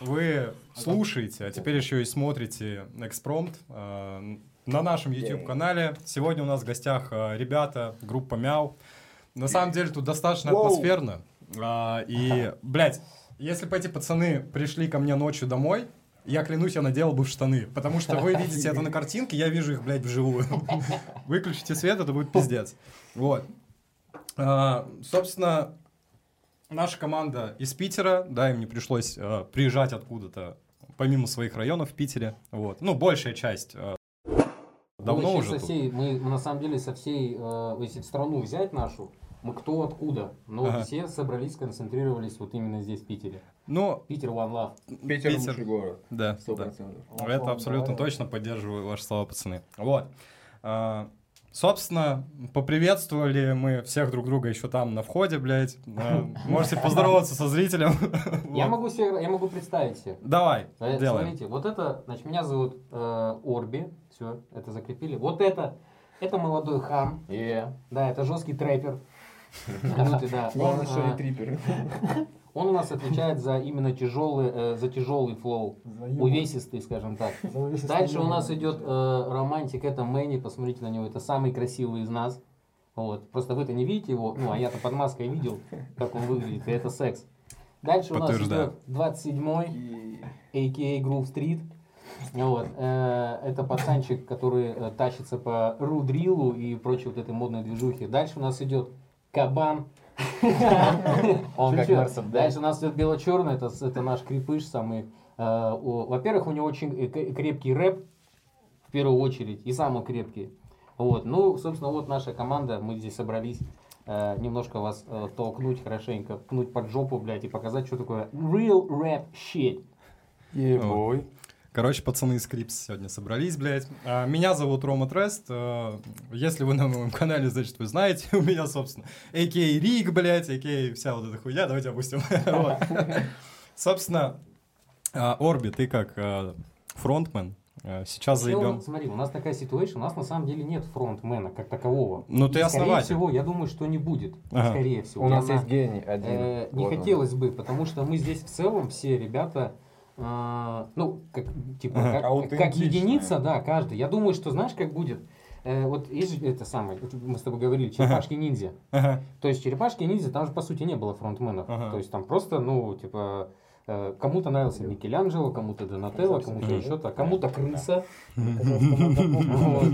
вы слушаете, а теперь еще и смотрите Экспромт э, на нашем YouTube-канале. Сегодня у нас в гостях э, ребята, группа Мяу. На самом деле тут достаточно атмосферно. А, И, блядь, если бы эти пацаны пришли ко мне ночью домой, я клянусь, я наделал бы в штаны. Потому что вы видите это на картинке, я вижу их, блядь, вживую. Выключите свет, это будет пиздец. Вот. А, Собственно, наша команда из Питера, да, им не пришлось э, приезжать откуда-то, помимо своих районов в Питере. Вот. Ну, большая часть. э, давно мы уже со тут. всей, мы, мы на самом деле со всей, э, если страну взять нашу, мы кто откуда, но Ага. все собрались, сконцентрировались вот именно здесь, в Питере. Ну, Питер One Love. Питер, Питер. лучший город. да, Сто да. процентов. Это абсолютно точно поддерживаю ваши слова, пацаны. Вот. Собственно, поприветствовали мы всех друг друга еще там на входе, блядь. А, Можете поздороваться со зрителем. Я могу, себе, я могу представить всех. Давай, Э. Смотрите, вот это, значит, меня зовут э, Орби, все, это закрепили. Вот это, это молодой хам, да, это жесткий трэпер. Кнутый, да. Главное, Он, что а, не трипер. Он у нас отвечает за именно тяжелый, э, за тяжелый флоу, увесистый, скажем так. Дальше у нас идет э, романтик, это Мэнни, посмотрите на него, это самый красивый из нас. Вот. Просто вы-то не видите его, ну, а я-то под маской видел, как он выглядит, и это секс. Дальше у нас идет 27-й, а.к.а. Groove Street. Вот. э, Это пацанчик, который э, тащится по рудрилу и прочей вот этой модной движухе. Дальше у нас идет Кабан. Он как да? Дальше у нас идет бело-черный, это, это наш крепыш самый. э, Во-первых, у него очень крепкий рэп, в первую очередь, и самый крепкий. Вот. Ну, собственно, вот наша команда, мы здесь собрались э, немножко вас э, толкнуть хорошенько, пнуть под жопу, блядь, и показать, что такое real rap shit. Ебой. Короче, пацаны из Крипс сегодня собрались, блядь. А, Меня зовут Рома Трест. А, Если вы на моем канале, значит, вы знаете. У меня, собственно, а.к.а. Рик, блядь, а.к.а. вся вот эта хуйня. Давайте опустим. Собственно, а, Орби, ты как а, фронтмен. а, Сейчас Вообще, заебем. Смотри, у нас такая ситуация, у нас на самом деле нет фронтмена как такового. Ну, ты И, основатель. Скорее всего, я думаю, что не будет. Ага. Скорее всего. У нас есть гений один. Э, не Вот он. хотелось бы, потому что мы здесь в целом все ребята, э, ну, как, типа, Ага. как- как, единица, да, каждый. Я думаю, что знаешь, как будет? Э, вот есть же это самое, мы с тобой говорили, черепашки-ниндзя. Ага. То есть черепашки-ниндзя, там же по сути не было фронтменов. Ага. То есть там просто, ну, типа, э, кому-то нравился Микеланджело, кому-то Донателло, кому-то Мгм. еще-то, кому-то крыса. Вот.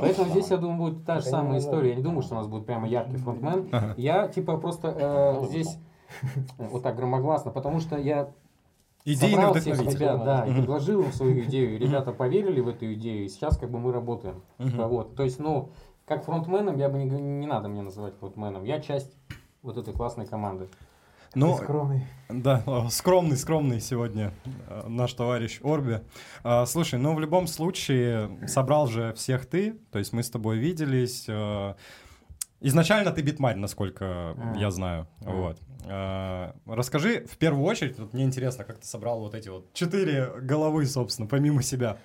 Поэтому здесь, я думаю, будет та же самая история. Я не думаю, что у нас будет прямо яркий фронтмен. Я, типа, просто э, здесь вот так громогласно, потому что я Идейный вдохновитель. ребят, да, и предложил им свою идею. Ребята поверили в эту идею, и сейчас как бы мы работаем. Вот. То есть, ну, как фронтменом, я бы не, не надо мне называть фронтменом. Я часть вот этой классной команды. Ну, Скромный. Да, скромный, скромный сегодня э, наш товарищ Орби. А, Слушай, ну в любом случае собрал же всех ты, то есть мы с тобой виделись. э, Изначально ты битмарь, насколько А. я знаю. А. Вот. А, Расскажи в первую очередь, вот мне интересно, как ты собрал вот эти вот четыре головы, собственно, помимо себя.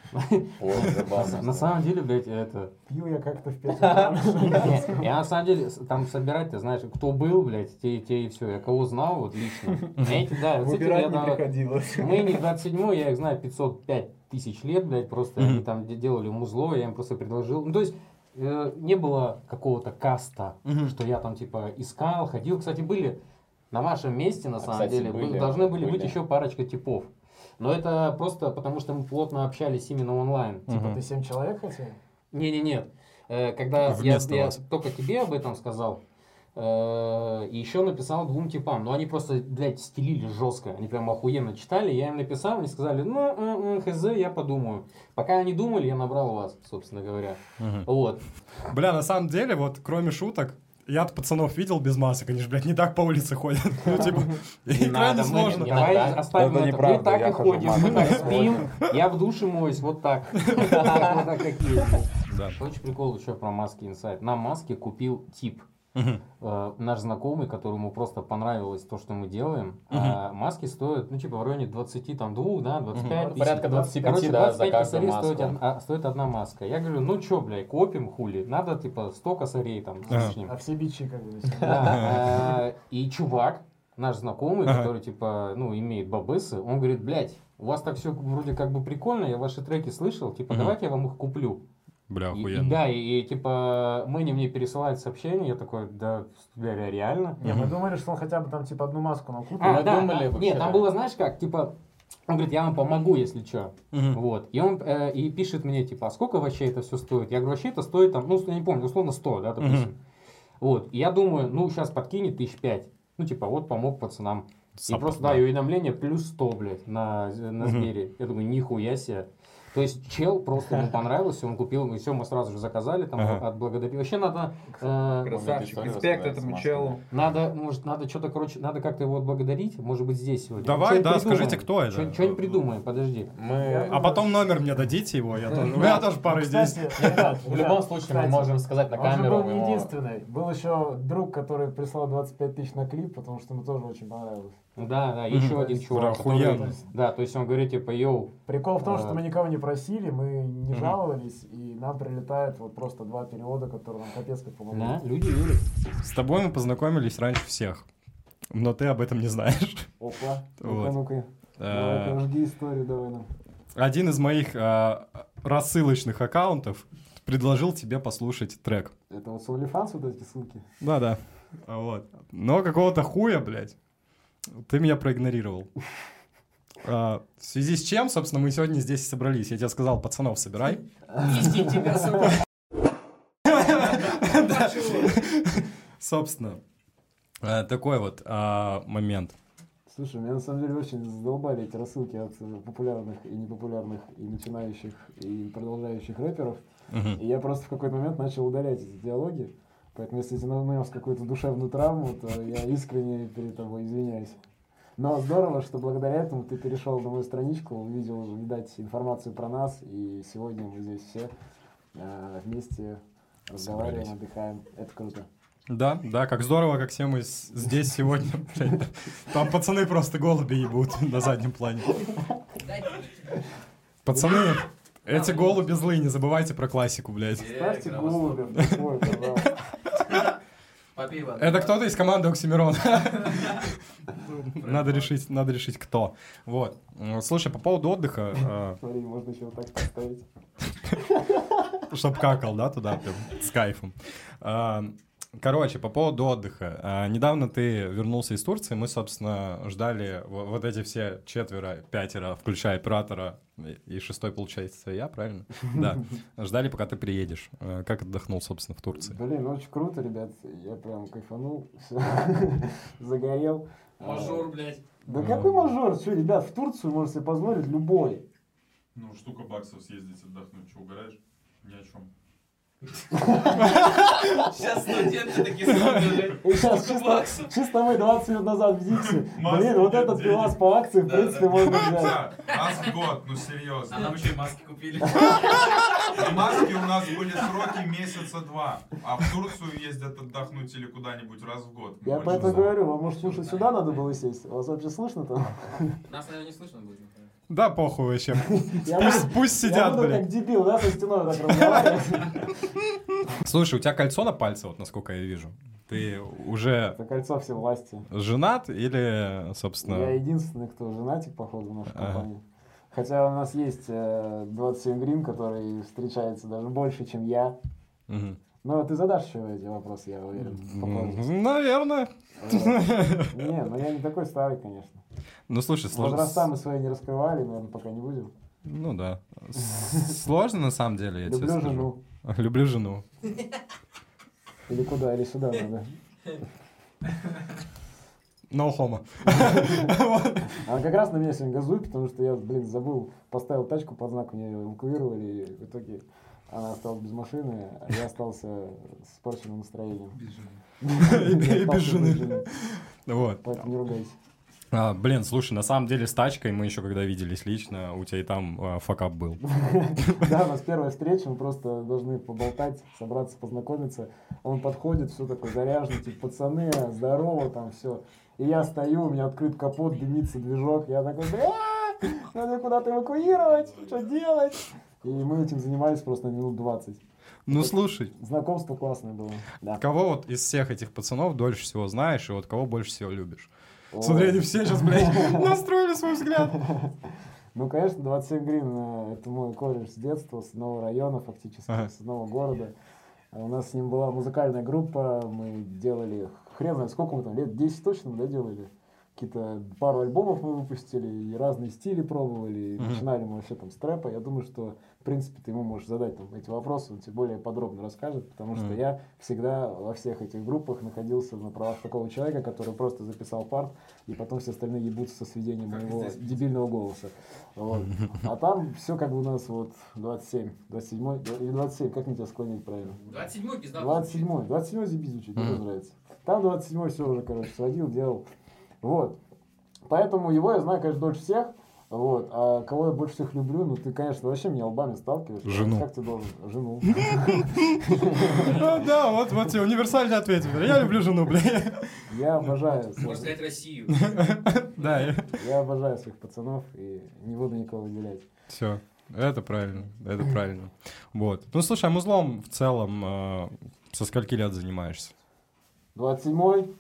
На самом деле, блядь, это... Пил я как-то в. Не, Я на самом деле, там собирать, ты знаешь, кто был, блядь, те, те и все. Я кого знал, вот лично. Эти, да, вот эти я Выбирать не приходилось. Мы не 27 я их знаю 505 тысяч лет, блядь, просто они там де- делали музло, я им просто предложил. Ну, то есть, э, не было какого-то каста, что я там, типа, искал, ходил. Кстати, были на вашем месте, на А, самом кстати, деле, были, бы- должны были, быть были. еще парочка типов. Но это просто потому, что мы плотно общались именно онлайн. Мгм. Типа ты семь человек хотел? Не-не-нет. Э, Когда я, Вместо я вас. только тебе об этом сказал, э, и еще написал двум типам, но они просто, блядь, стелили жестко, они прям охуенно читали, я им написал, они сказали, ну, м, хз, я подумаю. Пока они думали, я набрал вас, собственно говоря. Мгм. Вот. Бля, на самом деле, вот кроме шуток, я пацанов видел без масок, они же, блядь, не так по улице ходят. Ну, типа, крайне мы- сложно. Давай оставим Это Мы так я и ходим, мы так спим, я в душе моюсь, вот так. Вот так, как есть. Очень прикол еще про маски инсайд. На маске купил тип. Э, наш знакомый, которому просто понравилось то, что мы делаем, а маски стоят, ну, типа, в районе 20, там, 2, да, 25 Ну, тысяч. порядка 25, Короче, да, за 25 каждую косарей стоит, маску. од- а, стоит одна маска. Я говорю, ну, чё, блядь, копим, хули, надо, типа, 100 косарей, там, лишним. А все бичи как бы. Да, э, И чувак наш знакомый, который, типа, ну, имеет бабысы, он говорит, блядь, у вас так все вроде как бы прикольно, я ваши треки слышал, типа, давайте я вам их куплю. Бля, И- и охуенно. да, и, и, типа, Мэни мне пересылает сообщение, я такой, да, бля, ре- реально? Не, мы думали, что он хотя бы там типа одну маску накупит. А, Мы да, думали да. Нет, там да. было, знаешь как, типа, он говорит, я вам помогу, если что. Мгм. Вот. И он э, и пишет мне, типа, а сколько вообще это все стоит? Я говорю, вообще это стоит там, ну, я не помню, условно 100, да, допустим. Мгм. Вот. И я думаю, ну, сейчас подкинет тысяч пять. Ну, типа, вот помог пацанам. И Сап- просто, да, и уведомление плюс 100, блядь, на, на Мгм. Сбере. Я думаю, нихуя себе. То есть чел просто ему понравилось, он купил, и все, мы сразу же заказали, там, Ага. отблагодарили. Вообще надо, э, Красавчик, респект этому челу. надо, может, надо что-то, короче, надо как-то его отблагодарить, может быть, здесь сегодня. Давай, Что-нибудь да, придумаем. скажите, кто это? Что- Что-нибудь придумаем, подожди. Мы... А потом номер мне дадите его, я тоже. У меня тоже пару идей. Кстати, ребят, В любом случае мы можем сказать на Он камеру. был не единственный. Был еще друг, который прислал 25 тысяч на клип, потому что ему тоже очень понравилось. Да, да, еще один чувак. Да, то есть он говорит, типа, йоу, Прикол в том, что мы никого не просили, мы не Мгм. жаловались, и нам прилетает вот просто два перевода, которые нам капец как помогли. да, люди верят. С тобой мы познакомились раньше всех. Но ты об этом не знаешь. Опа, Вот. ну-ка, ну-ка. Э, жги историю давай нам. Один из моих э, рассылочных аккаунтов предложил тебе послушать трек. Это вот с OnlyFans вот эти ссылки? Да-да. Вот. Но какого-то хуя, блядь, ты меня проигнорировал. А, в связи с чем, собственно, мы сегодня здесь и собрались. Я тебе сказал, пацанов собирай. тебя Собственно, э, такой вот а, момент. Слушай, меня на самом деле очень задолбали эти рассылки от э, популярных и непопулярных, и начинающих, и продолжающих рэперов. И я просто в какой-то момент начал удалять эти диалоги. Поэтому если ты нанес какую-то душевную травму, то я искренне перед тобой извиняюсь. Но здорово, что благодаря этому ты перешел на мою страничку, увидел, видать, информацию про нас, и сегодня мы здесь все э, вместе разговариваем, Собрались. отдыхаем. Это круто. Да, да, как здорово, как все мы здесь сегодня. Там пацаны просто голуби ебут на заднем плане. Пацаны, эти голуби злые, не забывайте про классику, блядь. Ставьте голубя. Это кто-то из команды Оксимирон. Надо решить, надо решить, кто. Вот. М, Слушай, по поводу отдыха, э, Смотри, можно еще вот так поставить. чтоб какал, да, туда прям с кайфом. А, Короче, по поводу отдыха. Недавно ты вернулся из Турции, мы, собственно, ждали во- вот эти все четверо, пятеро, включая оператора, и- шестой, получается, я, правильно? Да. Ждали, пока ты приедешь. Как отдохнул, собственно, в Турции? Блин, ну очень круто, ребят. Я прям кайфанул, загорел. Мажор, блядь. Да какой мажор? Что, ребят, в Турцию может себе позволить любой. Ну, штука баксов съездить, отдохнуть. Че, угораешь? Ни о чем. Сейчас студенты такие смотрят. И сейчас чисто, чисто мы 20 минут назад в Дикси. Блин, вот этот пивас по акции, в принципе, можно взять. Раз в год, ну А серьезно. нам еще и маски купили. И маски у нас были сроки месяца два. А в Турцию ездят отдохнуть или куда-нибудь раз в год. Я поэтому за- говорю, вам может слушать сюда надо было сесть? Вас вообще слышно там? Нас, наверное, не слышно будет. Да, похуй вообще. Я Пусть, пусть Я сидят, блядь. как дебил, да, со стеной так разговаривать. Слушай, у тебя кольцо на пальце, вот насколько я вижу. Ты уже Это кольцо все власти. женат или, Я собственно... единственный, кто женатик, походу, в нашей компании. Хотя у нас есть э, 27 грим, который встречается даже больше, чем я. Мгм. Но ты задашь еще эти вопросы, я уверен. Наверное. Не, ну я не такой старый, конечно. Ну, слушай, сложно... Возраста мы свои не раскрывали, наверное, пока не будем. Ну да. Сложно на самом деле, я тебе Люблю скажу. жену. Люблю жену. Или куда, или сюда надо. No homo. Она как раз на меня сегодня газует, потому что я, блин, забыл, поставил тачку под знак, мне ее эвакуировали, и в итоге она осталась без машины, а я остался с испорченным настроением. И без жены. Вот. Поэтому не ругайся. А, блин, слушай, на самом деле с тачкой мы еще когда виделись лично, у тебя и там а, факап был. Да, у нас первая встреча, мы просто должны поболтать, собраться, познакомиться. Он подходит, все такой заряженный, типа, пацаны, здорово, там все. И я стою, у меня открыт капот, дымится движок. Я такой, бля, надо куда-то эвакуировать, что делать? И мы этим занимались просто минут 20. Ну слушай, Знакомство классное было. Да. кого вот из всех этих пацанов дольше всего знаешь и вот кого больше всего любишь? Смотри, они все сейчас, блядь, настроили свой взгляд. Ну, конечно, 27 грин это мой кореш с детства, с одного района фактически, Ага. с одного города. А У нас с ним была музыкальная группа, мы делали, хрен знает, сколько мы там, лет 10 точно, да, делали? Какие-то пару альбомов мы выпустили, и разные стили пробовали, и Мгм. начинали мы вообще там с трэпа. Я думаю, что, в принципе, ты ему можешь задать там эти вопросы, он тебе более подробно расскажет, потому что Мгм. я всегда во всех этих группах находился на правах такого человека, который просто записал парт, и потом все остальные ебутся со сведением Как моего здесь. дебильного голоса. Вот. А там все как бы у нас вот 27, 27 или 27, как мне тебя склонить правильно? 27-й пизда. 27, 27 заебись звучит, мне Мгм. тоже нравится. Там 27 все уже, короче, сводил, делал. Вот. Поэтому его я знаю, конечно, дольше всех. Вот. А кого я больше всех люблю, ну ты, конечно, вообще меня лбами сталкиваешь. Жену. Как ты должен? Жену. А, Да, вот, вот тебе универсальный ответ. Я люблю жену, блядь. Я обожаю, Можно своих- сказать Россию. Да, я обожаю своих пацанов и не буду никого выделять. все. Это правильно, это правильно. Вот. Ну, слушай, а музлом в целом э, со скольки лет занимаешься? 27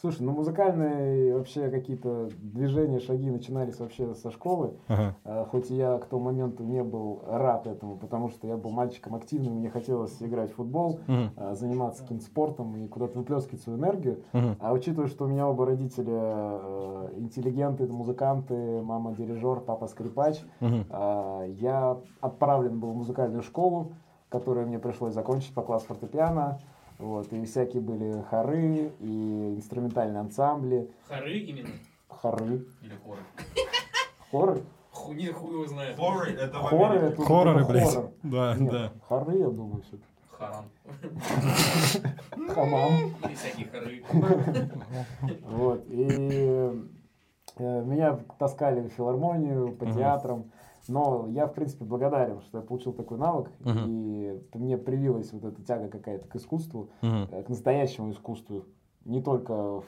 Слушай, ну музыкальные вообще какие-то движения, шаги начинались вообще со школы. Ага. А, Хоть я к тому моменту не был рад этому, потому что я был мальчиком активным, мне хотелось играть в футбол, Мгм. а, заниматься каким-то спортом и куда-то выплескивать свою энергию. Мгм. А учитывая, что у меня оба родителя э, интеллигенты, музыканты, мама дирижер, папа скрипач, Мгм. а, я отправлен был в музыкальную школу, которую мне пришлось закончить по классу фортепиано. Вот, и всякие были хоры, и инструментальные ансамбли. Хоры именно. Хоры. Или хоры. Хоры? Ху, не хуй его знает. Хоррор это Хоры это Хорроры, блядь. хоррор. Да, Нет, да. хоры, я думаю, все Харам. Хамам. Или всякие хоры. Вот, и э, меня таскали в филармонию, по театрам. Но я, в принципе, благодарен, что я получил такой навык, Мгм. и мне привилась вот эта тяга какая-то к искусству. Э, к настоящему искусству. Не только в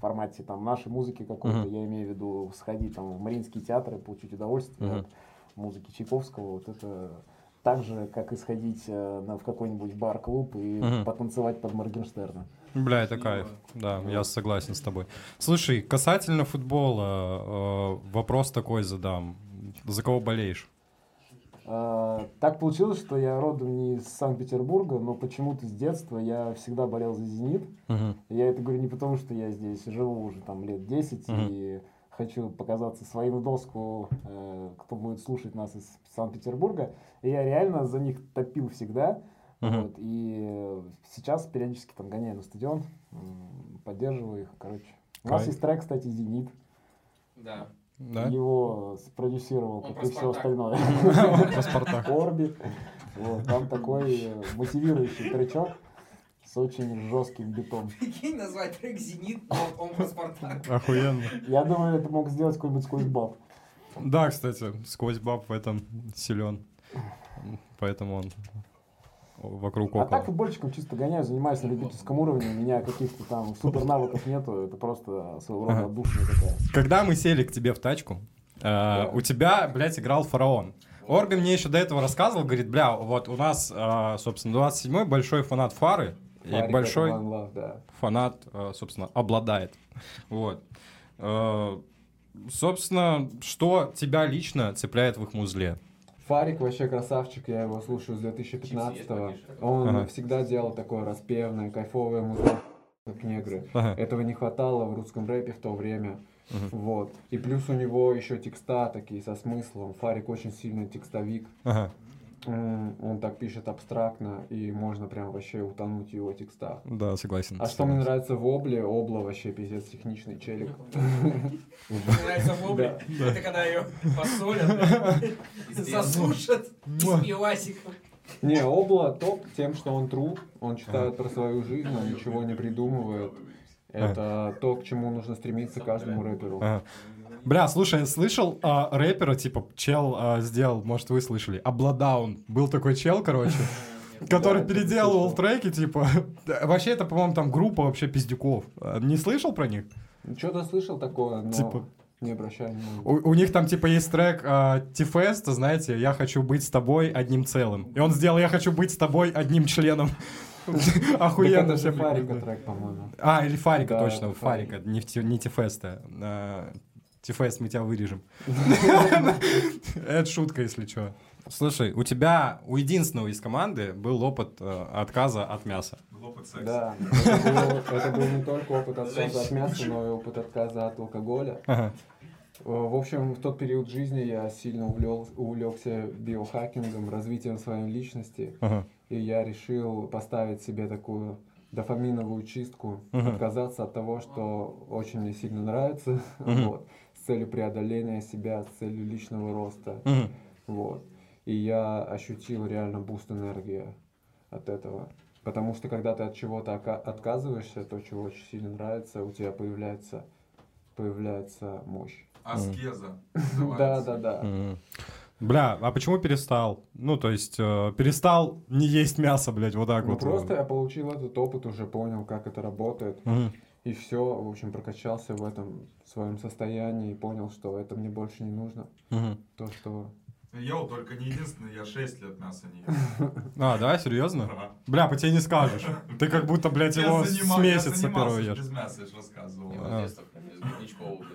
формате там, нашей музыки какой-то, Мгм. я имею в виду сходить там, в Мариинские театры, получить удовольствие Мгм. от музыки Чайковского. Вот это так же, как и сходить э, на, в какой-нибудь бар-клуб и Мгм. потанцевать под Моргенштерна. Бля, это кайф. Да, я согласен с тобой. Слушай, касательно футбола, э, вопрос такой задам. За кого болеешь? А, Так получилось, что я родом не из Санкт-Петербурга, но почему-то с детства я всегда болел за «Зенит». Я это говорю не потому, что я здесь живу уже там лет 10 Мгм. и хочу показаться своим в доску, э, кто будет слушать нас из Санкт-Петербурга. И я реально за них топил всегда. Вот, и сейчас периодически там гоняю на стадион, поддерживаю их, короче. У нас Кайф. есть трек, кстати, «Зенит». Да. Да? Его спродюсировал, как и все остальное. Орбит. Вот, там такой э, мотивирующий тречок с очень жестким битом. Прикинь, назвать трек «Зенит», но он про Спартак. Охуенно. Я думаю, это мог сделать какой-нибудь сквозь баб. Да, кстати, сквозь баб в этом силен. Поэтому он вокруг А так около. футбольчиком чисто гоняю, занимаюсь на любительском уровне. У меня каких-то там супер навыков нету. Это просто своего рода отдушина такая. Когда мы сели к тебе в тачку, э, у тебя, блядь, играл фараон. Орби мне еще до этого рассказывал, говорит, бля, вот у нас, э, собственно, 27-й большой фанат Фары, и большой Love, да. фанат, э, собственно, обладает. Вот. Э, Собственно, что тебя лично цепляет в их музле? Фарик вообще красавчик, я его слушаю с 2015-го. Он Ага. всегда делал такое распевное, кайфовое музыку, как негры. Ага. Этого не хватало в русском рэпе в то время. Вот. И плюс у него еще текста такие со смыслом. Фарик очень сильный текстовик. Ага. Он так пишет абстрактно, и можно прям вообще утонуть в его текстах. Да, согласен. А что мне нравится в Обле, Обла вообще пиздец техничный челик. Мне нравится вобли. Это когда ее посолят, засушат и с пивасиком. Не, Обла топ тем, что он тру, он читает про свою жизнь, он ничего не придумывает. Это то, к чему нужно стремиться каждому рэперу. Бля, слушай, я слышал а, рэпера, типа, чел а, сделал, может, вы слышали, Обладаун. Был такой чел, короче, который переделывал треки, типа... Вообще, это, по-моему, там группа вообще пиздюков. А, Не слышал про них? Что-то слышал такое, но Типа- не обращай внимания. У, у них там, типа, есть трек а, Тифест, знаете, «Я хочу быть с тобой одним целым». И он сделал «Я хочу быть с тобой одним членом». Охуенно все Фарика трек, по-моему. А, или Фарика, точно, Фарика, не Тифеста. Тифест, мы тебя вырежем. Это шутка, если что. Слушай, у тебя, у единственного из команды был опыт э, отказа от мяса. Опыт секса. Да, это был, это был не только опыт отказа от мяса, но и опыт отказа от алкоголя. Ага. Э, В общем, в тот период жизни я сильно увлел- увлекся биохакингом, развитием своей личности, Ага. и я решил поставить себе такую дофаминовую чистку, Мгм. отказаться от того, что очень мне сильно нравится, Мгм. вот, целью преодоления себя, с целью личного роста. Мгм. Вот. И я ощутил реально boost энергии от этого. Потому что когда ты от чего-то отказываешься, то, чего очень сильно нравится, у тебя появляется, появляется мощь. Аскеза. Да, да, да. Бля, а почему перестал? Ну, то есть, э, перестал не есть мясо, блядь, вот так Ну вот. просто я получил этот опыт, уже понял, как это работает. Мгм. И все, в общем, прокачался в этом своем состоянии и понял, что это мне больше не нужно. Мгм. То, что... Ел только не единственный, я 6 лет мяса не ел. А, да, серьезно? Да. Бля, по тебе не скажешь. Ты как будто, блядь, Я его с занимал- я месяца первого ешь. без мяса, я же рассказывал. А. с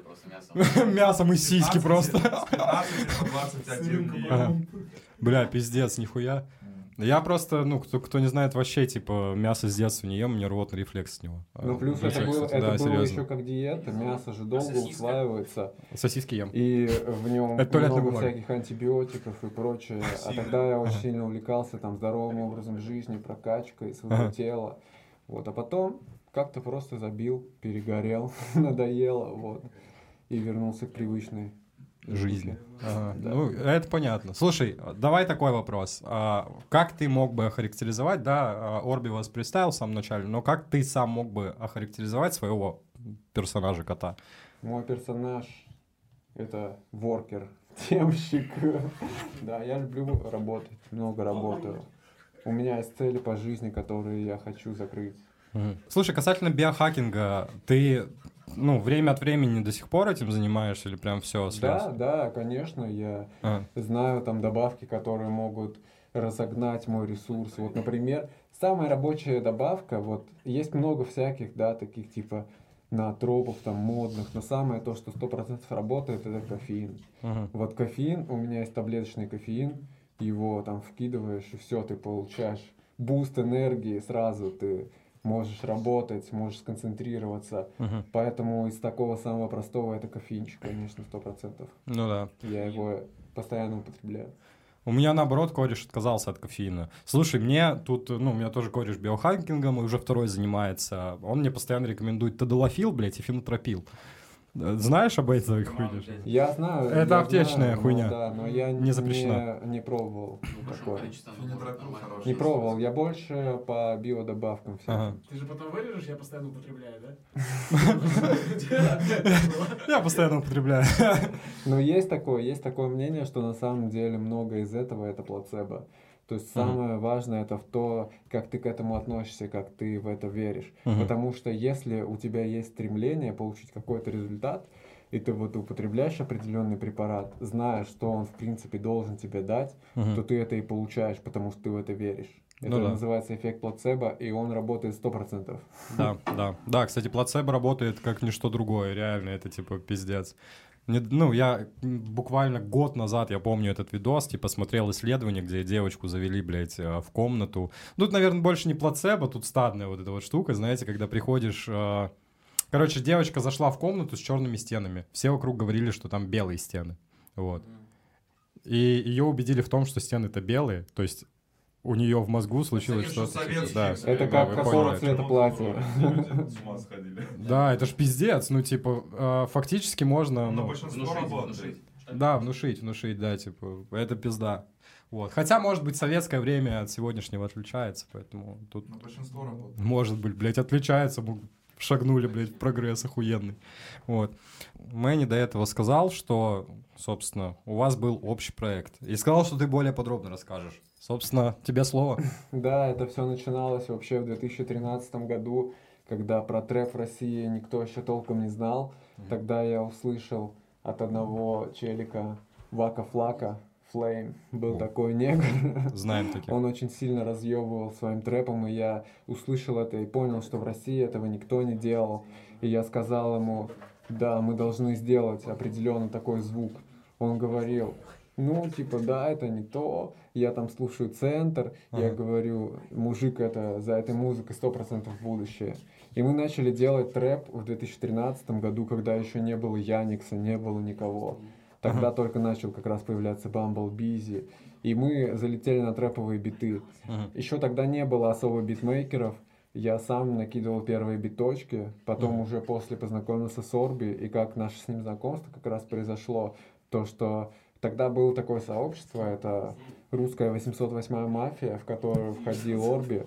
просто. Мясом и сиськи 15 просто. С 15 по 21 не ел. Ага. Бля, пиздец, нихуя. Я просто, ну, кто, кто не знает, вообще, типа, мясо с детства не ем, у меня рвотный рефлекс с него. Ну, плюс А, это, было, да, это было серьезно. еще как диета, мясо же долго сосиска? усваивается. Сосиски ем. И в нем Это много всяких антибиотиков и прочее. А Сильно. тогда я очень сильно увлекался там здоровым образом жизни, прокачкой своего Ага. тела. Вот, а потом как-то просто забил, перегорел, надоело, вот. И вернулся к привычной Жизни. Ага. Да. Ну, это понятно. Слушай, давай такой вопрос. А, как ты мог бы охарактеризовать, да, а, Орби вас представил в самом начале, но как ты сам мог бы охарактеризовать своего персонажа кота? Мой персонаж это воркер, темщик. Да, я люблю работать, много работаю. У меня есть цели по жизни, которые я хочу закрыть. Слушай, касательно биохакинга, ты, ну, время от времени до сих пор этим занимаешься или прям все Да, да, конечно, я А, знаю там добавки, которые могут разогнать мой ресурс. Вот, например, самая рабочая добавка, вот есть много всяких, да, таких типа ноотропов там модных, но самое то, что 100% работает, это кофеин. мгм. Вот кофеин, у меня есть таблеточный кофеин, его там вкидываешь, и все, ты получаешь boost энергии, сразу ты можешь работать, можешь сконцентрироваться. Мгм. Поэтому из такого самого простого это кофеинчик, конечно, сто процентов. Ну да. Я его постоянно употребляю. У меня, наоборот, кореш отказался от кофеина. Слушай, мне тут, ну, у меня тоже кореш биохакингом, и уже второй занимается. Он мне постоянно рекомендует тадалофил, блядь, и фенотропил. Знаешь об этой хуйне? Я знаю. Это я аптечная знаю, но хуйня. да, но я Не запрещена. Не, не пробовал такое. ну. Не пробовал. Я больше по биодобавкам всяким. Ага. Ты же потом вырежешь, я постоянно употребляю, да? Я постоянно употребляю. Но есть такое, есть такое мнение, что на самом деле много из этого это плацебо. То есть самое важное это в то, как ты к этому относишься, как ты в это веришь. Мгм. Потому что если у тебя есть стремление получить какой-то результат, и ты вот употребляешь определенный препарат, зная, что он в принципе должен тебе дать, Мгм. то ты это и получаешь, потому что ты в это веришь. Это Ну да. называется эффект плацебо, и он работает сто процентов. Да, да. Да, кстати, плацебо работает как ничто другое, реально, это типа пиздец. Ну, я буквально год назад, я помню этот видос, типа смотрел исследование, где девочку завели, блядь, э, в комнату. Тут, наверное, больше не плацебо, тут стадная вот эта вот штука, знаете, когда приходишь... э, Короче, девочка зашла в комнату с черными стенами. Все вокруг говорили, что там белые стены. Вот. И ее убедили в том, что стены-то белые, то есть у нее в мозгу случилось что-то... Да. Это Да, как какого поняли. цвета платья. Люди с ума сходили. Да, это ж пиздец. Ну, типа, э, фактически можно... Но ну, большинство Внушить, работает. внушить. да, внушить, внушить, да, типа, это пизда. Вот. Хотя, может быть, советское время от сегодняшнего отличается, поэтому тут, Но большинство работает. может быть, блядь, отличается, мы шагнули, блядь, в прогресс охуенный. Вот. Мэнни до этого сказал, что, собственно, у вас был общий проект. И сказал, что ты более подробно расскажешь. Собственно, тебе слово. Да, это все начиналось вообще в 2013 году, когда про трэп в России никто еще толком не знал. Тогда я услышал от одного челика Вака Флака Flame. Был такой негр. Знаем таких. Он очень сильно разъебывал своим трэпом, и я услышал это и понял, что в России этого никто не делал. И я сказал ему, да, мы должны сделать определенно такой звук. Он говорил, ну, типа, да, это не то. Я там слушаю центр, я Ага. говорю, мужик, это за этой музыкой 100% будущее. И мы начали делать трэп в 2013 году, когда еще не было Яникса, не было никого. Тогда Ага. только начал как раз появляться Bumble Busy. И мы залетели на трэповые биты. Мгм. Еще тогда не было особо битмейкеров. Я сам накидывал первые биточки, потом Мгм. уже после познакомился с Орби, и как наше с ним знакомство как раз произошло, то, что тогда было такое сообщество, это русская 808 мафия, в которую входил Орби,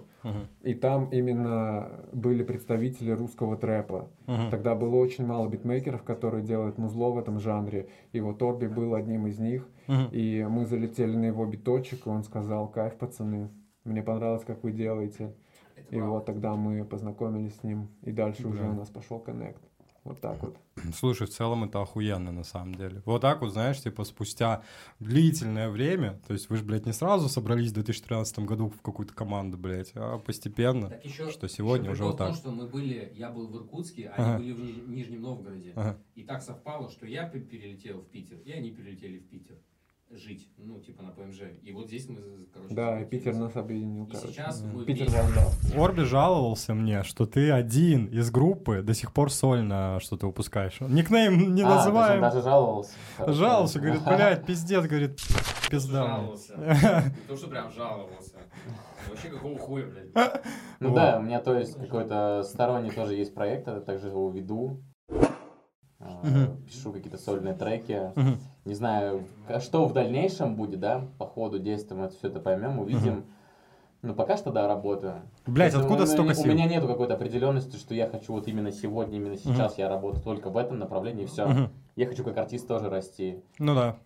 и там именно были представители русского трэпа. Тогда было очень мало битмейкеров, которые делают музло в этом жанре, и вот Орби был одним из них, и мы залетели на его биточек, и он сказал, кайф, пацаны, мне понравилось, как вы делаете. И вот тогда мы познакомились с ним, и дальше уже у нас пошел коннект. Вот так вот. Слушай, в целом это охуенно на самом деле. Вот так вот, знаешь, типа спустя длительное время, то есть вы же, блядь, не сразу собрались в 2013 году в какую-то команду, блядь, а постепенно, Так еще, что сегодня еще уже вот в том, так. что мы были, я был в Иркутске, а Ага. они были в Ниж- Нижнем Новгороде. Ага. И так совпало, что я пе- перелетел в Питер, и они перелетели в Питер жить, ну, типа на ПМЖ. И вот здесь мы, короче, Да, и. Питер нас объединил, И короче. сейчас мы Питер вместе. Орби жаловался мне, что ты один из группы до сих пор сольно что-то выпускаешь. Никнейм не А, называем. даже жаловался. Жаловался, говорит, блядь, пиздец, говорит, пизда. Жаловался. Не то, что прям жаловался. Вообще какого хуя, блядь. Ну да, у меня то есть какой-то сторонний тоже есть проект, я также его веду. А, Мгм. Пишу какие-то сольные треки. Мгм. Не знаю, к- что в дальнейшем будет, да, по ходу действия мы это все это поймем, увидим. Ну, пока что, да, работаю. Есть откуда у, столько сил? у меня нету какой-то определенности, что я хочу вот именно сегодня, именно сейчас я работаю только в этом направлении, и все. Мгм. Я хочу как артист тоже расти. Ну да,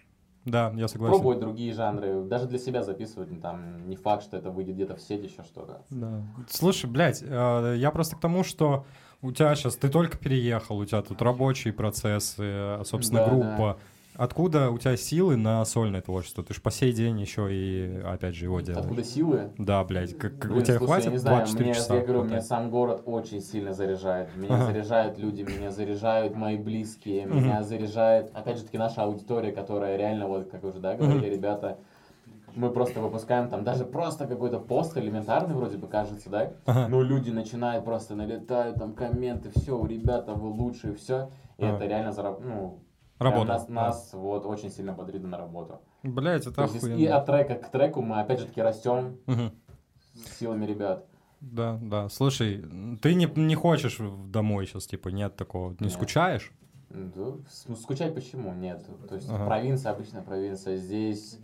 да, я согласен. Пробовать другие жанры, даже для себя записывать, ну, там, не факт, что это выйдет где-то в сети, еще что-то. Да. Слушай, блядь, э, я просто к тому, что у тебя сейчас, ты только переехал, у тебя тут рабочие процессы, э, собственно, Да, группа. Откуда у тебя силы на сольное творчество? Ты же по сей день еще и, опять же, его делаешь. Откуда силы? Да, блядь, как, как у Блин, тебя слушай, хватит я не знаю, 24 мне, часа? я говорю, меня сам город очень сильно заряжает. Меня Ага. заряжают люди, меня заряжают мои близкие, меня заряжает, опять же таки, наша аудитория, которая реально, вот, как уже, да, говорили ребята, мы просто выпускаем там даже просто какой-то пост элементарный вроде бы кажется, да? Ага. Но люди начинают просто налетают, там комменты, все, ребята, вы лучшие, все. И Ага. это реально зараб... ну, Работа. Нас, нас вот очень сильно бодрит на работу. Блядь, это То есть и охуенно. от трека к треку мы опять же таки растем с силами ребят. Да, да. Слушай, ты не, не хочешь домой сейчас, типа, нет такого? Не Нет. скучаешь? Да, с- скучать почему? Нет. То есть Ага. провинция, обычная провинция. Здесь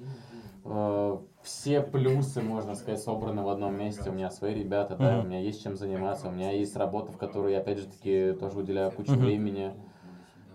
все плюсы, можно сказать, собраны в одном месте. У меня свои ребята, да, у меня есть чем заниматься, у меня есть работа, в которой я, опять же таки, тоже уделяю кучу времени.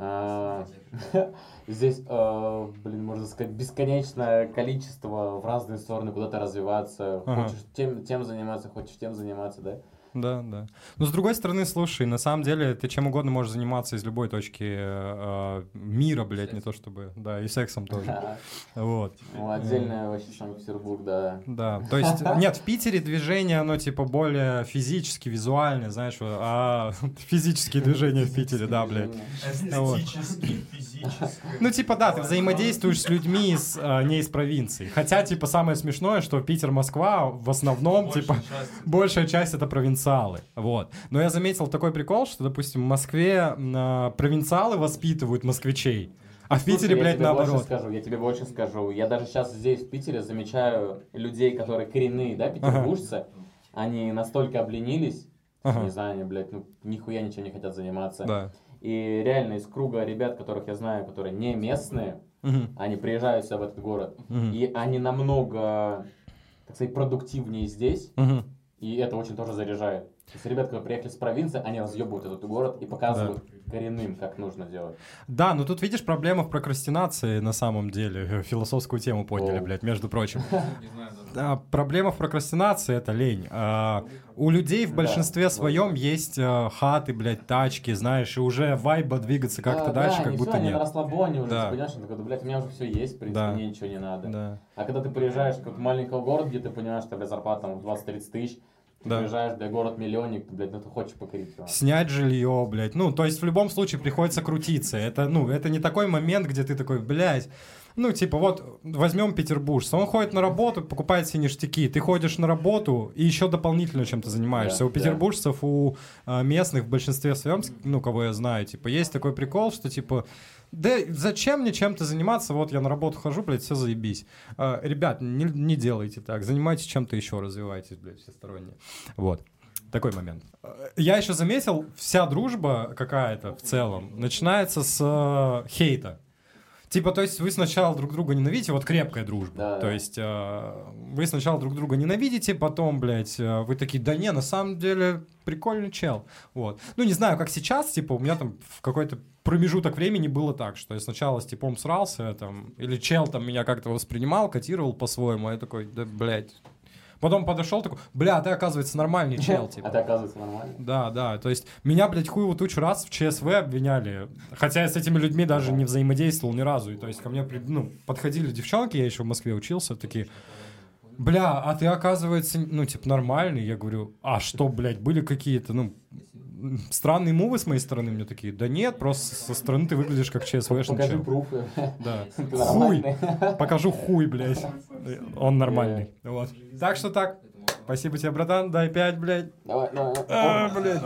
А, Здесь, э, блин, можно сказать, бесконечное количество в разные стороны куда-то развиваться. Хочешь тем, тем заниматься, хочешь тем заниматься, да? Да, да. Но с другой стороны, слушай, на самом деле ты чем угодно можешь заниматься из любой точки э, э, мира, блядь, не то чтобы, да, и сексом тоже. Вот. Ну, отдельно вообще Санкт-Петербург, да. Да, то есть, нет, в Питере движение, оно типа более физически, визуальное, знаешь, а физические движения в Питере, да, блядь. Вот. Эстетически, физически. Ну, типа, да, ты взаимодействуешь с людьми из, э, не из провинции. Хотя, типа, самое смешное, что Питер, Москва в основном, Большей типа, части. большая часть это провинциалы. Вот. Но я заметил такой прикол, что, допустим, в Москве э, провинциалы воспитывают москвичей, а в Слушай, Питере, я блядь, тебе больше наоборот. скажу, я тебе больше скажу. Я даже сейчас здесь, в Питере, замечаю людей, которые коренные, да, петербуржцы. Они настолько обленились, Ага. не знаю, они, блядь, ну, нихуя ничем не хотят заниматься. Да. И реально из круга ребят, которых я знаю, которые не местные, Мгм. они приезжают сюда в этот город. Мгм. И они намного, так сказать, продуктивнее здесь. Мгм. И это очень тоже заряжает. То есть ребята, которые приехали с провинции, они разъебывают этот город и показывают коренным, как нужно делать. Да, но тут видишь проблема в прокрастинации на самом деле. Философскую тему подняли, О. блядь, между прочим. Да. Проблема в прокрастинации это лень. А, у людей в большинстве своем есть а, хаты, блядь, тачки, знаешь, и уже вайба двигаться как-то Да, дальше, да, как будто они нет. на расслабоне уже, Да. понимаешь, он такой, да, блядь, у меня уже все есть, в принципе, Да. мне ничего не надо. Да. А когда ты приезжаешь в какой-то маленький город, где ты понимаешь, что, блядь, зарплата там 20-30 тысяч, ты Да. приезжаешь, блядь, город-миллионник, блядь, ну ты хочешь покорить его. Снять жилье, блядь. Ну, то есть в любом случае приходится крутиться. Это, ну, это не такой момент, где ты такой, блядь. Ну, типа, вот возьмем петербуржца. Он ходит на работу, покупает себе ништяки. Ты ходишь на работу и еще дополнительно чем-то занимаешься. Да, у да. петербуржцев, у а, местных в большинстве своем, ну, кого я знаю, типа, есть такой прикол, что, типа, да зачем мне чем-то заниматься? Вот я на работу хожу, блядь, все заебись. А, ребят, не, не делайте так. Занимайтесь чем-то еще, развивайтесь, блядь, всесторонне. Вот. Такой момент. Э, Я еще заметил, вся дружба какая-то в целом начинается с э, хейта. Типа, то есть вы сначала друг друга ненавидите, вот крепкая дружба. Да. То есть э, вы сначала друг друга ненавидите, потом, блядь, э, вы такие, да не, на самом деле прикольный чел. Вот. Ну, не знаю, как сейчас, типа, у меня там в какой-то промежуток времени было так, что я сначала с типом срался, там, или чел там меня как-то воспринимал, котировал по-своему, а я такой, да, блядь. Потом подошел такой, бля, ты, оказывается, нормальный чел, типа. А ты, оказывается, нормально. Да, да, то есть меня, блядь, хуеву тучу раз в ЧСВ обвиняли, хотя я с этими людьми даже не взаимодействовал ни разу, и то есть ко мне, ну, подходили девчонки, я еще в Москве учился, такие, бля, а ты, оказывается, ну, типа, нормальный, я говорю, а что, блядь, были какие-то, ну, странные мувы с моей стороны, мне такие, да нет, просто со стороны ты выглядишь как ЧСВшный Покажи чел. пруфы. Да. Хуй. Покажу хуй, блядь. Он нормальный. Вот. Так что так. Спасибо тебе, братан. Дай пять, блядь. Давай, давай. А, блядь.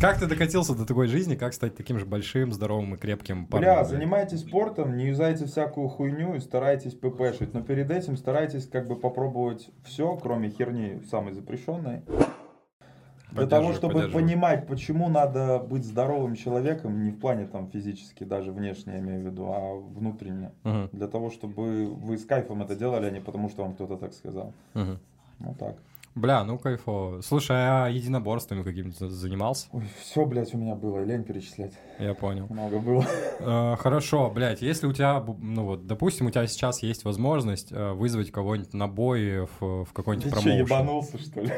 Как ты докатился до такой жизни? Как стать таким же большим, здоровым и крепким парнем? Бля, занимайтесь спортом, не юзайте всякую хуйню и старайтесь ппшить. Но перед этим старайтесь как бы попробовать все, кроме херни самой запрещенной. Для того, чтобы понимать, почему надо быть здоровым человеком, не в плане там физически, даже внешне я имею в виду, а внутренне. Мгм, Для того, чтобы вы с кайфом это делали, а не потому, что вам кто-то так сказал. мгм. Ну так. Бля, ну кайфово. Слушай, а единоборствами каким-то занимался? Ой, все, блядь, у меня было, лень перечислять. Я понял. Много было. Э, Хорошо, блядь, если у тебя, ну вот, допустим, у тебя сейчас есть возможность э, вызвать кого-нибудь на бой в, в какой-нибудь Ты что, промоушен. ебанулся, что ли?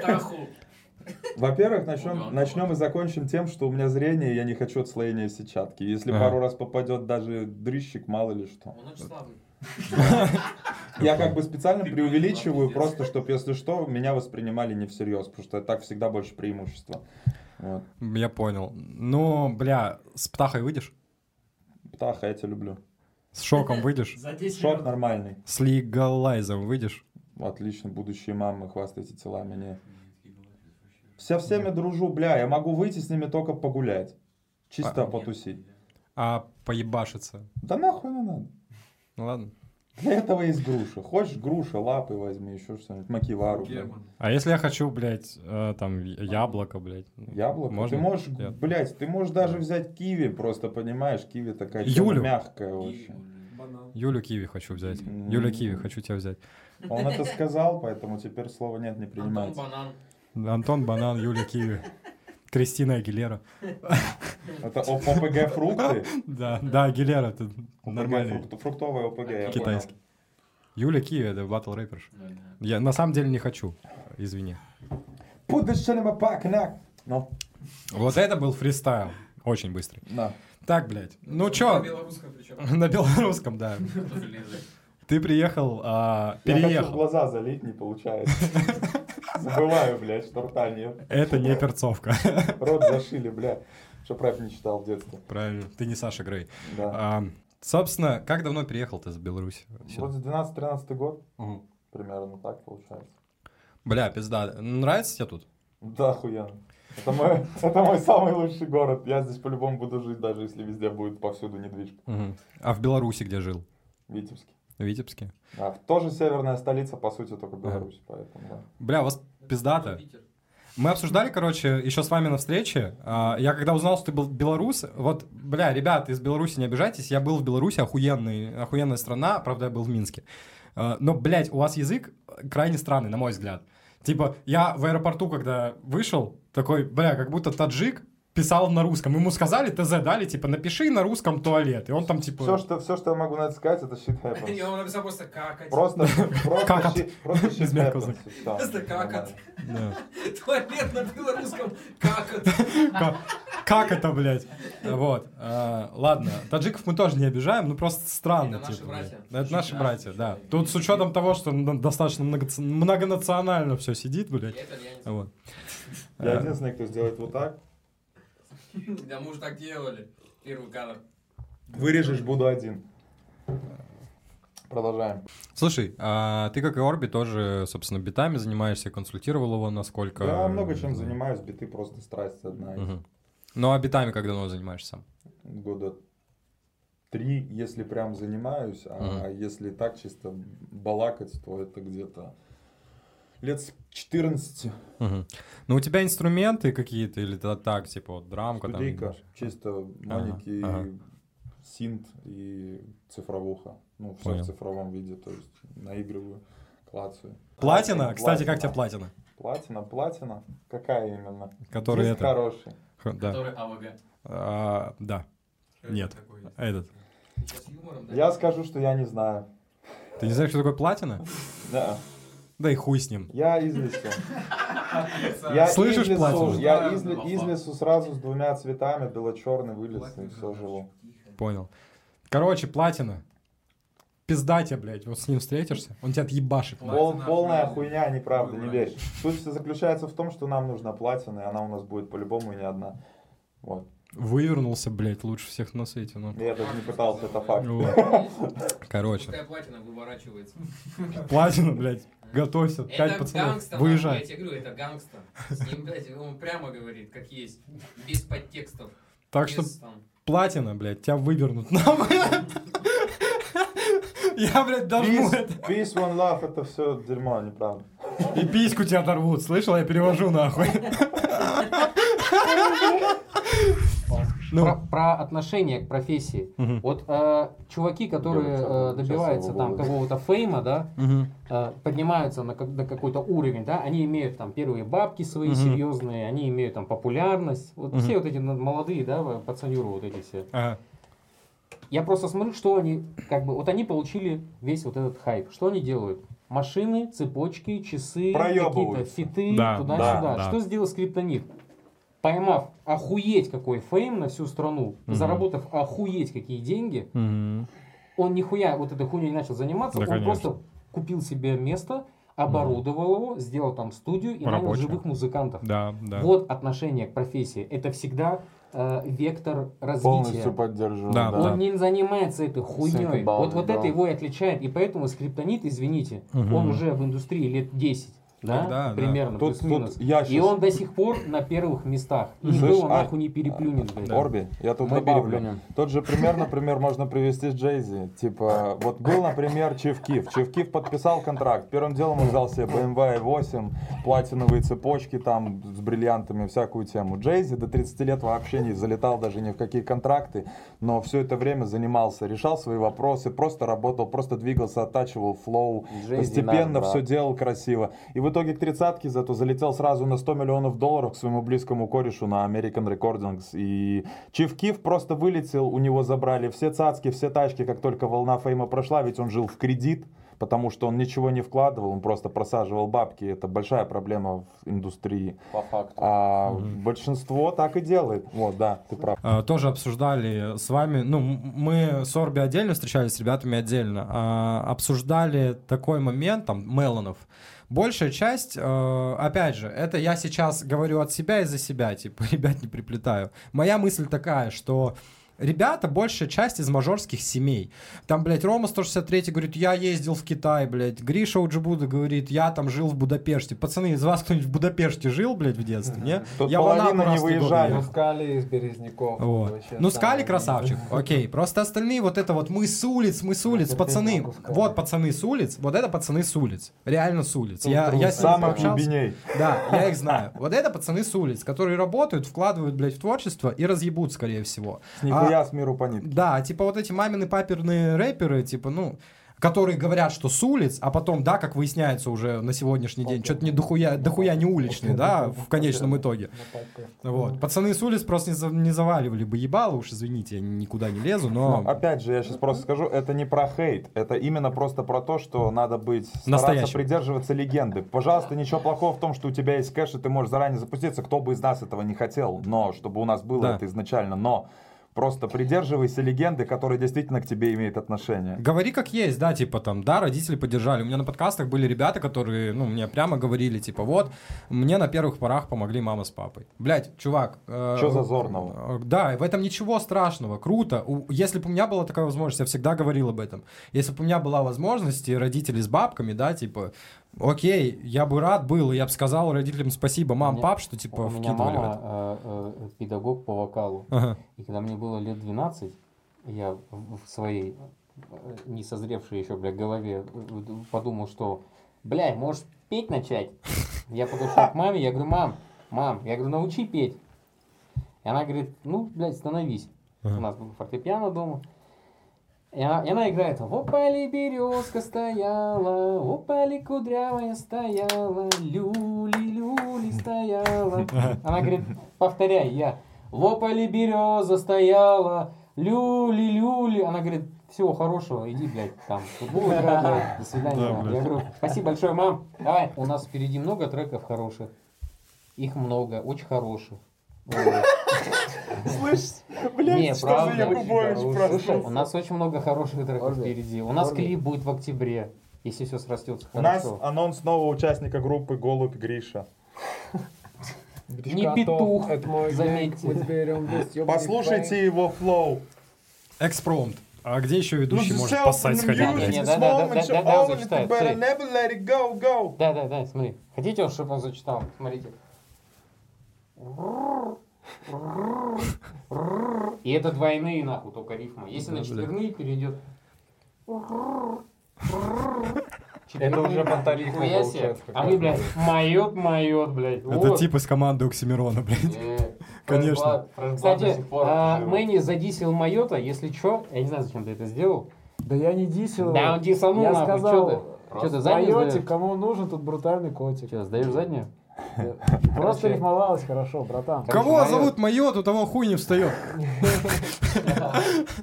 Во-первых, начнем, начнем и закончим тем, что у меня зрение, и я не хочу отслоения сетчатки. Если Ага. пару раз попадет даже дрыщик, мало ли что. Он очень слабый. Я как бы специально преувеличиваю, просто чтобы, если что, меня воспринимали не всерьез, потому что так всегда больше преимущества. Вот. Я понял. Ну, бля, с птахой выйдешь? Птаха, я тебя люблю. С шоком выйдешь? За 10 Шот минут. нормальный. С легалайзом выйдешь? Отлично, будущие мамы, хвастайте телами. Не. Со всеми дружу, бля, я могу выйти с ними только погулять. Чисто А, потусить. А поебашиться? Да нахуй не надо. Ну ладно. Для этого есть груша. Хочешь груша, лапы возьми, еще что-нибудь, макивару. блядь. А если я хочу, блядь, э, там, яблоко, блядь? Яблоко. Можно? Ты можешь, Я- блядь, ты можешь даже взять киви, просто понимаешь, киви такая Юлю. мягкая очень. Юлю Киви хочу взять. М. Юля Киви, хочу тебя взять. Он это сказал, поэтому теперь слова нет, не Антон принимается. Банан. Антон Банан, Юля Киви. Кристина Агилера. Это ОПГ фрукты. Да, да, Агилера, это нормальный Фруктовая ОПГ, китайский. Юля Киви, это батл рэперш. Я на самом деле не хочу, извини. Ну, Вот это был фристайл. Очень быстрый. на. Так, блядь. Ну На чё? белорусском причем. На белорусском, да. Ты приехал, а, Я хочу в переехал. глаза залить, не получается. Забываю, блядь, что рта нет. Это не перцовка. Рот зашили, бля. Чтоб рэп не читал в детстве. Правильно. Ты не Саша Грей. Да. А, собственно, как давно переехал ты из Беларуси? Вот с 12-13 год, примерно так получается. Бля, пизда. Нравится тебе тут? Да, охуенно. Это мой, это мой самый лучший город. Я здесь по-любому буду жить, даже если везде будет повсюду недвижка. Мгм. А в Беларуси где жил? Витебске. В Витебске? А, тоже северная столица, по сути, только Беларусь, поэтому, да. Бля, у вас пиздато. Мы обсуждали, короче, еще с вами на встрече. А, Я когда узнал, что ты был белорус, вот, бля, ребята из Беларуси, не обижайтесь, я был в Беларуси, охуенный, охуенная страна, правда, я был в Минске. А, Но, блядь, у вас язык крайне странный, на мой взгляд. Типа, я в аэропорту, когда вышел, такой, бля, как будто таджик писал на русском. Ему сказали, ТЗ дали, типа, напиши на русском туалет. И он там, типа... Все, что, все, что я могу на это сказать, это shit И happens. он написал просто какать. Просто, просто, Как от- shit- просто shit happens. Просто как от. нормально. да. Туалет на белорусском какать. Как, как это, блядь? Вот. а, ладно, таджиков мы тоже не обижаем, ну просто странно. Это наши типа, братья. Это наши братья, да. Тут с учетом того, что достаточно многонационально все сидит, блядь. Я Э, единственный, кто сделает вот так. Да мы уже так делали. Первый кадр. Вырежешь, буду один. Продолжаем. Слушай, а ты как и Орби тоже, собственно, битами занимаешься, консультировал его насколько? Я много чем занимаюсь, биты просто страсть одна. из. Мгм. Ну а битами как давно занимаешься? Года три, если прям занимаюсь, а если так чисто балакать, то это где-то лет с 14. Мгм. Ну у тебя инструменты какие-то или это так, типа вот драмка там? Студийка, чисто маники, ага. синт и цифровуха. Ну, все Понял. в цифровом виде, то есть наигрываю, клацаю. Платина? Кстати, как тебе Платина. платина? Платина, платина. Какая именно? Который Диск это... хороший. Х- Да. Который АВГ. А, да, Что Нет. этот. Юмором, да? Я скажу, что я не знаю. Ты не знаешь, что такое платина? Да. Да и хуй с ним. Я из лесу. Я Слышишь, из лесу, я из, из лесу сразу с двумя цветами, бело-черный вылез и все живу. Понял. Короче, платина. Пиздатя, блядь. Вот с ним встретишься, он тебя отъебашит. Пол- полная хуйня, неправда, не верь. Суть вся заключается в том, что нам нужна платина, и она у нас будет по-любому и не одна. Вот. Вывернулся, блядь, лучше всех на свете. Ну. Я даже не пытался, это факт. Короче, Пускай платина выворачивается. платина, блядь, готовься. Пять Это пацанов, гангстер, нахуй, я выезжай. тебе говорю, это гангстер. С ним, блядь, он прямо говорит, как есть, без подтекстов. Так что без, там, платина, блядь, тебя вывернут. нахуй. Я, блядь, дожму Peace, это. peace, one love, это все дерьмо, неправда. И письку тебя оторвут. Слышал? Я перевожу нахуй. Ну. Про, про отношение к профессии. Мгм. Вот э, чуваки, которые э, добиваются там какого-то фейма, да, Мгм. э, поднимаются на, как- на какой-то уровень, да, они имеют там первые бабки свои Мгм. серьезные, они имеют там популярность. Вот Мгм. все вот эти молодые, да, пацанюры вот эти все. Ага. Я просто смотрю, что они, как бы, вот они получили весь вот этот хайп. Что они делают? Машины, цепочки, часы, какие-то фиты, Да, туда-сюда. да, да. Что сделал скриптонит? Поймав охуеть какой фейм на всю страну, Мгм. заработав охуеть какие деньги, Мгм. он нихуя вот этой хуйней не начал заниматься, Да, он конечно. просто купил себе место, оборудовал его, сделал там студию и нанял живых музыкантов. Да, да. Вот отношение к профессии. Это всегда э, вектор развития. Полностью поддерживаю. Да, Он да. не занимается этой хуйней. Вот, вот да. это его и отличает. И поэтому скриптонит, извините, Мгм. он уже в индустрии лет 10. Да, да, да. примерно, Тут- плюс-минус. тут я И щас- он до сих пор на первых местах. И Слышь, никто его а- нахуй не переплюнет, блядь. Орби, я тут Мы добавлю. переплюнем. Тот же пример, например, можно привести с Джейзи. Типа, вот был, например, Чиф Киф. Чиф Киф подписал контракт. Первым делом он взял себе BMW i8, платиновые цепочки там с бриллиантами, всякую тему. Джейзи до 30 лет вообще не залетал даже ни в какие контракты, но все это время занимался, решал свои вопросы, просто работал, просто двигался, оттачивал флоу, постепенно все делал красиво. И в итоге к тридцатке зато залетел сразу на 100 миллионов долларов к своему близкому корешу на American Recordings. И Чиф Киф просто вылетел, у него забрали все цацки, все тачки, как только волна фейма прошла, ведь он жил в кредит, потому что он ничего не вкладывал, он просто просаживал бабки. Это большая проблема в индустрии. По факту. А большинство так и делает. Вот, да, ты прав. А, тоже обсуждали с вами, ну, мы с Орби отдельно встречались, с ребятами отдельно, а, обсуждали такой момент, там, Меланов. Большая часть, э, опять же, это я сейчас говорю от себя и за себя, типа, ребят не приплетаю. Моя мысль такая, что ребята, большая часть из мажорских семей. Там, блядь, Рома 163 говорит, я ездил в Китай, блядь. Гриша Уджибуда говорит, я там жил в Будапеште. Пацаны, из вас кто-нибудь в Будапеште жил, блядь, в детстве, не? Тут я половина не выезжали. Ну, Скали из Березняков. Вот. вообще Ну, Скали красавчик, окей. Просто остальные вот это вот мы с улиц, мы с улиц, пацаны. Вот пацаны с улиц, вот это пацаны с улиц. Реально с улиц. Тут Я, я с ними Самых пообщался. глубиней. Да, я их знаю. Вот это пацаны с улиц, которые работают, вкладывают, блядь, в творчество и разъебут, скорее всего. С нихуя с миру по нитке. Да, типа вот эти мамины паперные рэперы, типа, ну, которые говорят, что с улиц, а потом, да, как выясняется уже на сегодняшний день, что-то не дохуя, дохуя не уличные, да, в конечном итоге. Вот. Пацаны с улиц просто не, за- не заваливали бы ебало, уж извините, я никуда не лезу, но... Ну, опять же, я сейчас просто скажу, это не про хейт, это именно просто про то, что надо быть, стараться Настоящим. придерживаться легенды. Пожалуйста, ничего плохого в том, что у тебя есть кэш, и ты можешь заранее запуститься, кто бы из нас этого не хотел, но чтобы у нас было Да. это изначально, но просто придерживайся легенды, которая действительно к тебе имеет отношение. Говори как есть, да, типа там, да, родители поддержали. У меня на подкастах были ребята, которые, ну, мне прямо говорили, типа, вот, мне на первых порах помогли мама с папой. Блять, чувак. э, Чё зазорного? э, Да, в этом ничего страшного, круто. У- Если бы у меня была такая возможность, я всегда говорил об этом. Если бы у меня была возможность, и родители с бабками, да, типа, окей, я бы рад был, я бы сказал родителям спасибо, мам, меня- пап, что, типа, У меня вкидывали мама э, э, педагог по вокалу. Ага. И когда мне было лет 12, я в своей э, не созревшей еще, бля, голове э, подумал, что, бля, можешь петь начать? Я подошел к маме, я говорю, мам, мам, я говорю, научи петь. И она говорит, ну, блядь, становись. У Ага. нас был фортепиано дома. И она, и она играет В опале березка стояла, в опале кудрявая стояла, люли-люли стояла. Она говорит, повторяй, я. В опале береза стояла, люли-люли. Она говорит, всего хорошего, иди, блядь, там, футбол играй, блядь, до свидания. Да, мам». блядь. Я говорю, спасибо большое, мам. Давай. У нас впереди много треков хороших. Их много, очень хороших. Слышь, Не, правда. Якубович Слушай, у нас очень много хороших треков впереди. У нас клип будет в октябре, если все срастется У нас анонс нового участника группы Голубь Гриша. Не петух, это мой заметьте. Послушайте его флоу. Экспромт. А где еще ведущий Ну, может self поссать сходить, блядь? Да, да, да, да. Да, да, да, смотри. Хотите, чтобы он зачитал? Смотрите. И это двойные, нахуй, только рифмы. Если на четверные перейдет... Это уже себе. получается, А мы, блядь, майот, майот, блядь. Это типа из команды Оксимирона, блядь. Э, Конечно. Кстати, а, Мэнни задисил Майота, если чё, я не знаю, зачем ты это сделал. Да я не дисил. Да, он дисанул, Я нахуй, сказал, чё ты? Заднюю кому нужен, тут брутальный котик. Чё, сдаешь заднюю? Просто рифмовалось хорошо, братан. Кого Майот. зовут Майот, у того хуй не встает.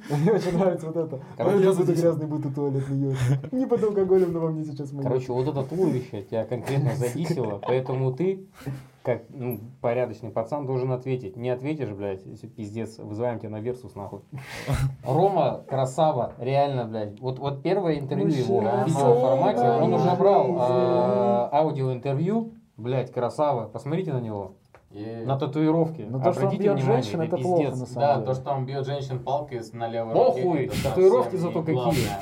Мне очень нравится вот это. Короче, я буду грязный, буду туалет льёт. Не под алкоголем, но во мне сейчас моет. Короче, вот это туловище тебя конкретно задисило, поэтому ты, как ну, порядочный пацан, должен ответить. Не ответишь, блядь, если пиздец, вызываем тебя на Версус, нахуй. Рома красава, реально, блядь. Вот, вот первое интервью его в видеоформате, он уже брал э, аудиоинтервью, блядь, красава. Посмотрите на него. На татуировке. Ну, то, что он Обратите бьет внимание, женщин, это это плохо, пиздец. на самом Да, деле. то, что он бьет женщин палкой с- на левой Похуй, руке. татуировки зато какие. Главное,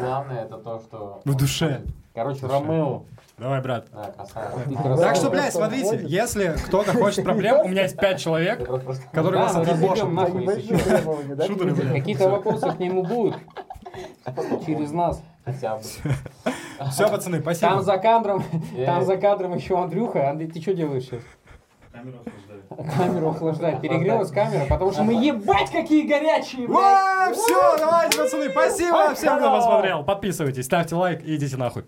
главное это то, что... В душе. Короче, Ромео. Давай, брат. Да, красава. Так что, блядь, смотрите, если кто-то хочет проблем, у меня есть пять человек, которые Да, вас отъебошат. да? Блядь. Какие-то вопросы к нему будут через нас. Хотя бы. Все, пацаны, Там спасибо. за кадром, Э. там за кадром еще Андрюха. Андрей, ты что делаешь сейчас? Камеру охлаждает. Перегрелась камера, потому что мы ебать какие горячие, блядь. Все, давайте, пацаны, спасибо всем, кто посмотрел. Подписывайтесь, ставьте лайк и идите нахуй.